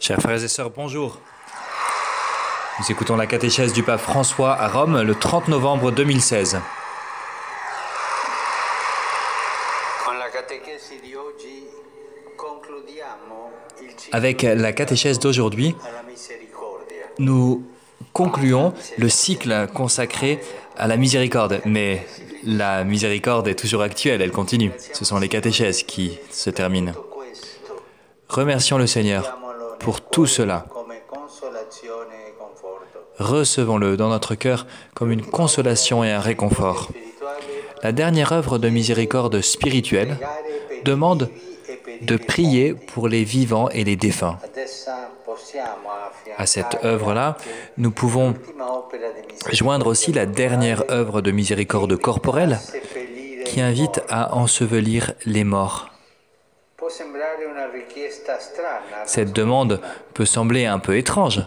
Chers frères et sœurs, bonjour. Nous écoutons la catéchèse du pape François à Rome le 30 novembre 2016. Con la catechesi di oggi concludiamo il ciclo Avec la catéchèse d'aujourd'hui, nous concluons le cycle consacré à la miséricorde. Mais la miséricorde est toujours actuelle, elle continue. Ce sont les catéchèses qui se terminent. Remercions le Seigneur pour tout cela. Recevons-le dans notre cœur comme une consolation et un réconfort. La dernière œuvre de miséricorde spirituelle demande de prier pour les vivants et les défunts. À cette œuvre-là, nous pouvons joindre aussi la dernière œuvre de miséricorde corporelle qui invite à ensevelir les morts. Cette demande peut sembler un peu étrange.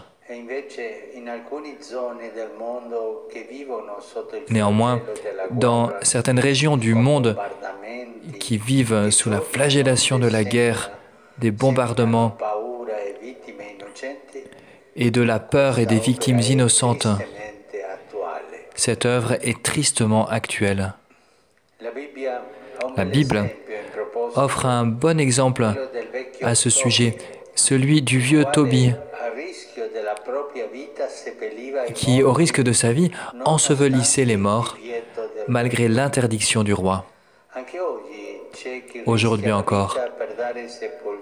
Néanmoins, dans certaines régions du monde qui vivent sous la flagellation de la guerre, des bombardements et de la peur et des victimes innocentes, cette œuvre est tristement actuelle. La Bible Offre un bon exemple à ce sujet, celui du vieux Tobie, qui, au risque de sa vie, ensevelissait les morts malgré l'interdiction du roi. Aujourd'hui encore,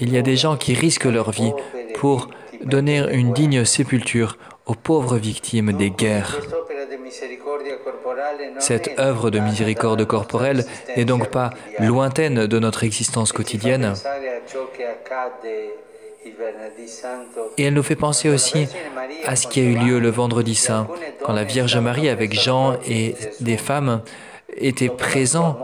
Il y a des gens qui risquent leur vie pour donner une digne sépulture aux pauvres victimes des guerres. Cette œuvre de miséricorde corporelle n'est donc pas lointaine de notre existence quotidienne et elle nous fait penser aussi à ce qui a eu lieu le vendredi saint, quand la Vierge Marie avec Jean et des femmes était présents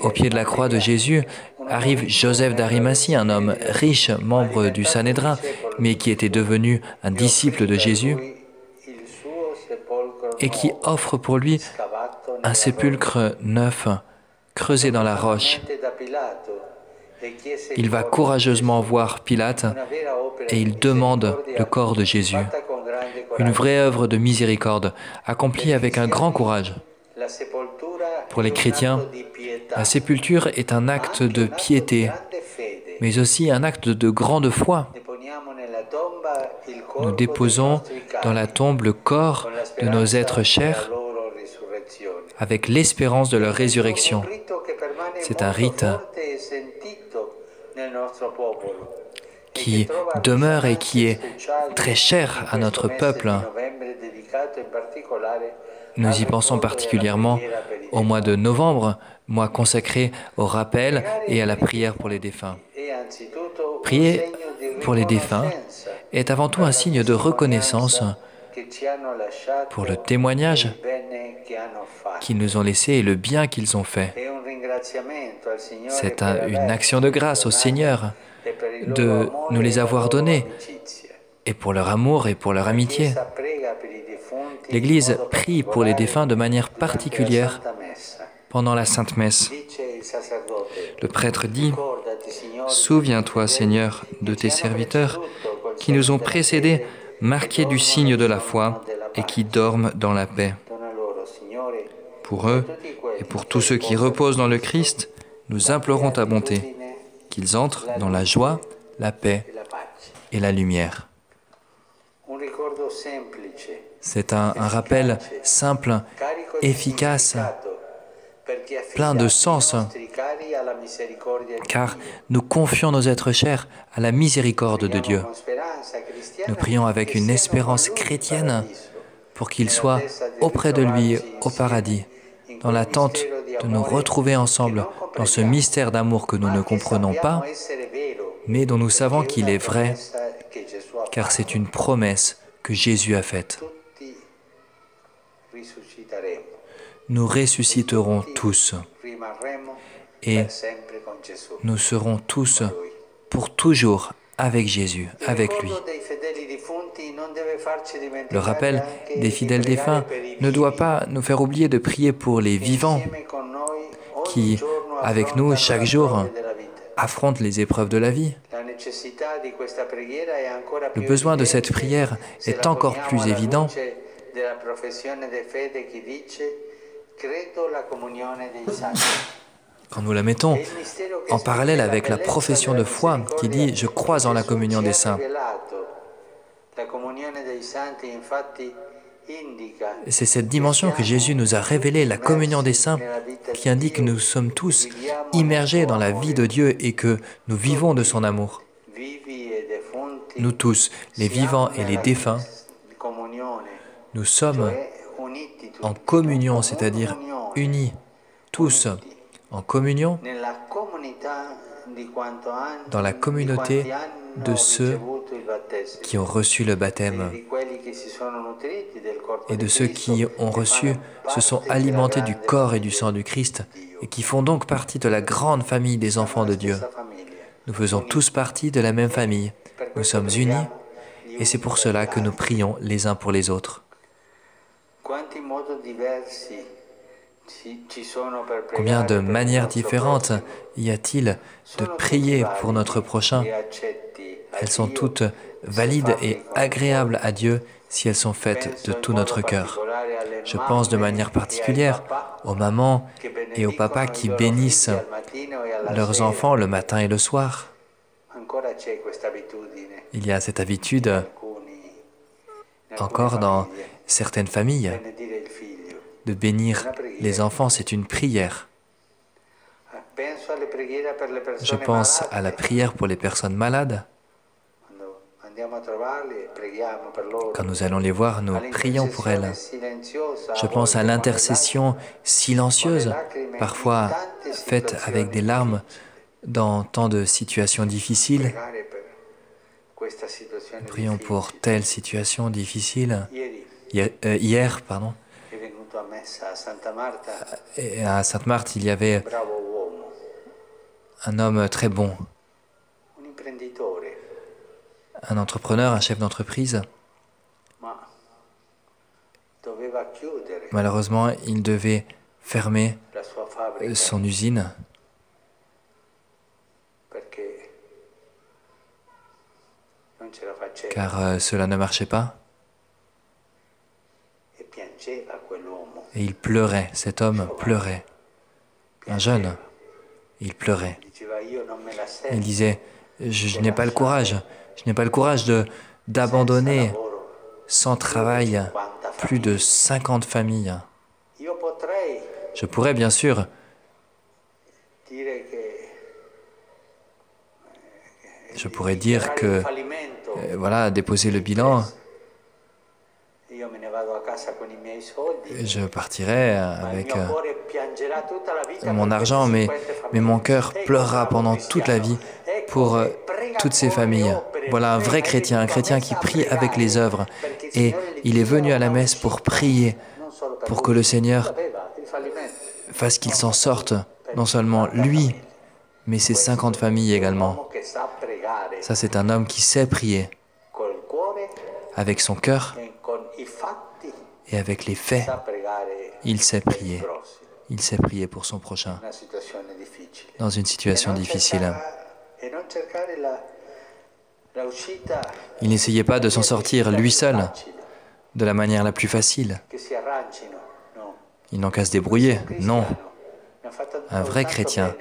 au pied de la croix de Jésus, arrive Joseph d'Arimathie, un homme riche, membre du Sanhédrin, mais qui était devenu un disciple de Jésus et qui offre pour lui un sépulcre neuf, creusé dans la roche. Il va courageusement voir Pilate et il demande le corps de Jésus. Une vraie œuvre de miséricorde, accomplie avec un grand courage. Pour les chrétiens, la sépulture est un acte de piété, mais aussi un acte de grande foi. Nous déposons dans la tombe le corps de nos êtres chers avec l'espérance de leur résurrection. C'est un rite qui demeure et qui est très cher à notre peuple. Nous y pensons particulièrement au mois de novembre, mois consacré au rappel et à la prière pour les défunts. Prier pour les défunts est avant tout un signe de reconnaissance pour le témoignage qu'ils nous ont laissé et le bien qu'ils ont fait. C'est un- une action de grâce au Seigneur de nous les avoir donnés et pour leur amour et pour leur amitié. L'Église prie pour les défunts de manière particulière pendant la Sainte Messe. Le prêtre dit, Souviens-toi, Seigneur, de tes serviteurs qui nous ont précédés, marqués du signe de la foi et qui dorment dans la paix. Pour eux et pour tous ceux qui reposent dans le Christ, nous implorons ta bonté, qu'ils entrent dans la joie, la paix et la lumière. C'est un, rappel simple, efficace, plein de sens, car nous confions nos êtres chers à la miséricorde de Dieu. Nous prions avec une espérance chrétienne pour qu'ils soient auprès de lui au paradis, dans l'attente de nous retrouver ensemble dans ce mystère d'amour que nous ne comprenons pas, mais dont nous savons qu'il est vrai, car c'est une promesse que Jésus a faite. Nous ressusciterons tous et nous serons tous pour toujours avec Jésus, avec lui. Le rappel des fidèles défunts ne doit pas nous faire oublier de prier pour les vivants qui avec nous chaque jour, affronte les épreuves de la vie. Le besoin de cette prière est encore plus évident quand nous la mettons en parallèle avec la profession de foi qui dit ⁇ Je crois en la communion des saints ⁇ c'est cette dimension que Jésus nous a révélée, la communion des saints, qui indique que nous sommes tous immergés dans la vie de Dieu et que nous vivons de son amour. Nous tous, les vivants et les défunts, nous sommes en communion, c'est-à-dire unis, tous en communion dans la communauté de ceux qui ont reçu le baptême et de ceux qui ont reçu, se sont alimentés du corps et du sang du Christ et qui font donc partie de la grande famille des enfants de Dieu. Nous faisons tous partie de la même famille. Nous sommes unis et c'est pour cela que nous prions les uns pour les autres. Combien de manières différentes y a-t-il de prier pour notre prochain? Elles sont toutes valides et agréables à Dieu si elles sont faites de tout notre cœur. Je pense de manière particulière aux mamans et aux papas qui bénissent leurs enfants le matin et le soir. Il y a cette habitude encore dans certaines familles de bénir les enfants, c'est une prière. Je pense à la prière pour les personnes malades. Quand nous allons les voir, nous prions pour elles. Je pense à l'intercession silencieuse, parfois faite avec des larmes dans tant de situations difficiles. Nous prions pour telle situation difficile. Hier, euh, hier pardon, et à Sainte-Marthe, il y avait un homme très bon, un entrepreneur, un chef d'entreprise. Malheureusement, il devait fermer son usine. Car euh, cela ne marchait pas. Et il pleurait, cet homme pleurait. Un jeune, il pleurait. Il disait, je, n'ai pas le courage, je n'ai pas le courage de d'abandonner sans travail plus de 50 familles. Je pourrais bien sûr. je pourrais dire que euh, voilà, déposer le bilan je partirai avec euh, mon argent, mais, mais mon cœur pleurera pendant toute la vie pour euh, toutes ces familles. Voilà un vrai chrétien, un chrétien qui prie avec les œuvres. Et il est venu à la messe pour prier, pour que le Seigneur fasse qu'il s'en sorte, non seulement lui, mais ses 50 familles également. Ça, c'est un homme qui sait prier. Avec son cœur et avec les faits, il sait prier. Il sait prier pour son prochain dans une situation difficile. Il n'essayait pas de s'en sortir lui seul de la manière la plus facile. Il n'en qu'à se débrouiller, non. Un vrai chrétien,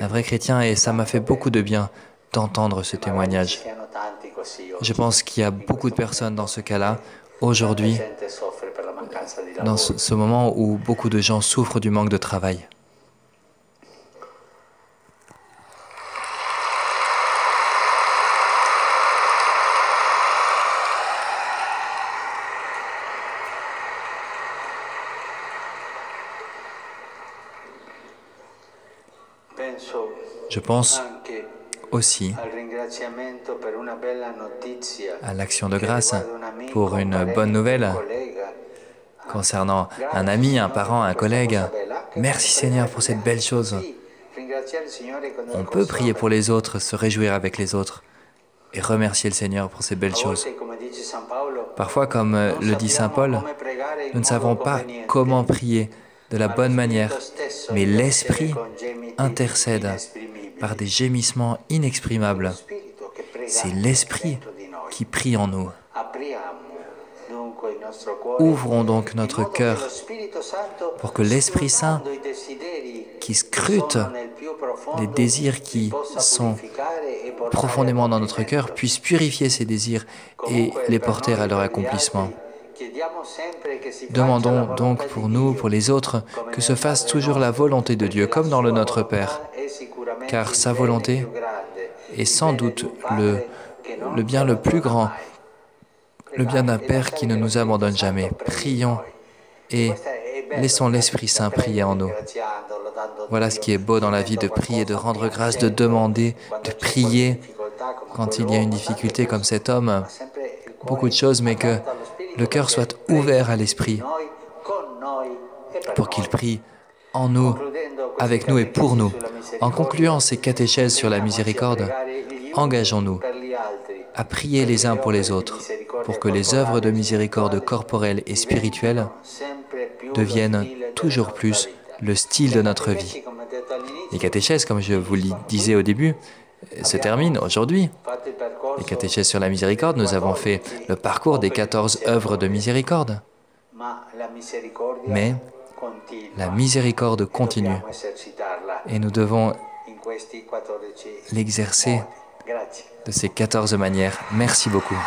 un vrai chrétien, et ça m'a fait beaucoup de bien d'entendre ce témoignage. Je pense qu'il y a beaucoup de personnes dans ce cas-là aujourd'hui dans ce moment où beaucoup de gens souffrent du manque de travail. Je pense aussi à l'action de grâce pour une bonne nouvelle concernant un ami, un parent, un collègue. Merci Seigneur pour cette belle chose. On peut prier pour les autres, se réjouir avec les autres et remercier le Seigneur pour ces belles choses. Parfois, comme le dit Saint Paul, nous ne savons pas comment prier de la bonne manière, mais l'Esprit intercède par des gémissements inexprimables. C'est l'Esprit qui prie en nous. Ouvrons donc notre cœur pour que l'Esprit Saint, qui scrute les désirs qui sont profondément dans notre cœur, puisse purifier ces désirs et les porter à leur accomplissement. Demandons donc pour nous, pour les autres, que se fasse toujours la volonté de Dieu, comme dans le Notre Père, car sa volonté est sans doute le, bien le plus grand, le bien d'un Père qui ne nous abandonne jamais. Prions et laissons l'Esprit Saint prier en nous. Voilà ce qui est beau dans la vie, de prier, de rendre grâce, de demander, de prier quand il y a une difficulté comme cet homme, beaucoup de choses, mais que le cœur soit ouvert à l'Esprit pour qu'il prie en nous, avec nous et pour nous. En concluant ces catéchèses sur la miséricorde, engageons-nous à prier les uns pour les autres pour que les œuvres de miséricorde corporelle et spirituelle deviennent toujours plus le style de notre vie. Les catéchèses, comme je vous le disais au début, se terminent aujourd'hui. Les catéchèses sur la miséricorde, nous avons fait le parcours des 14 œuvres de miséricorde. Mais la miséricorde continue et nous devons l'exercer de ces 14 manières. Merci beaucoup.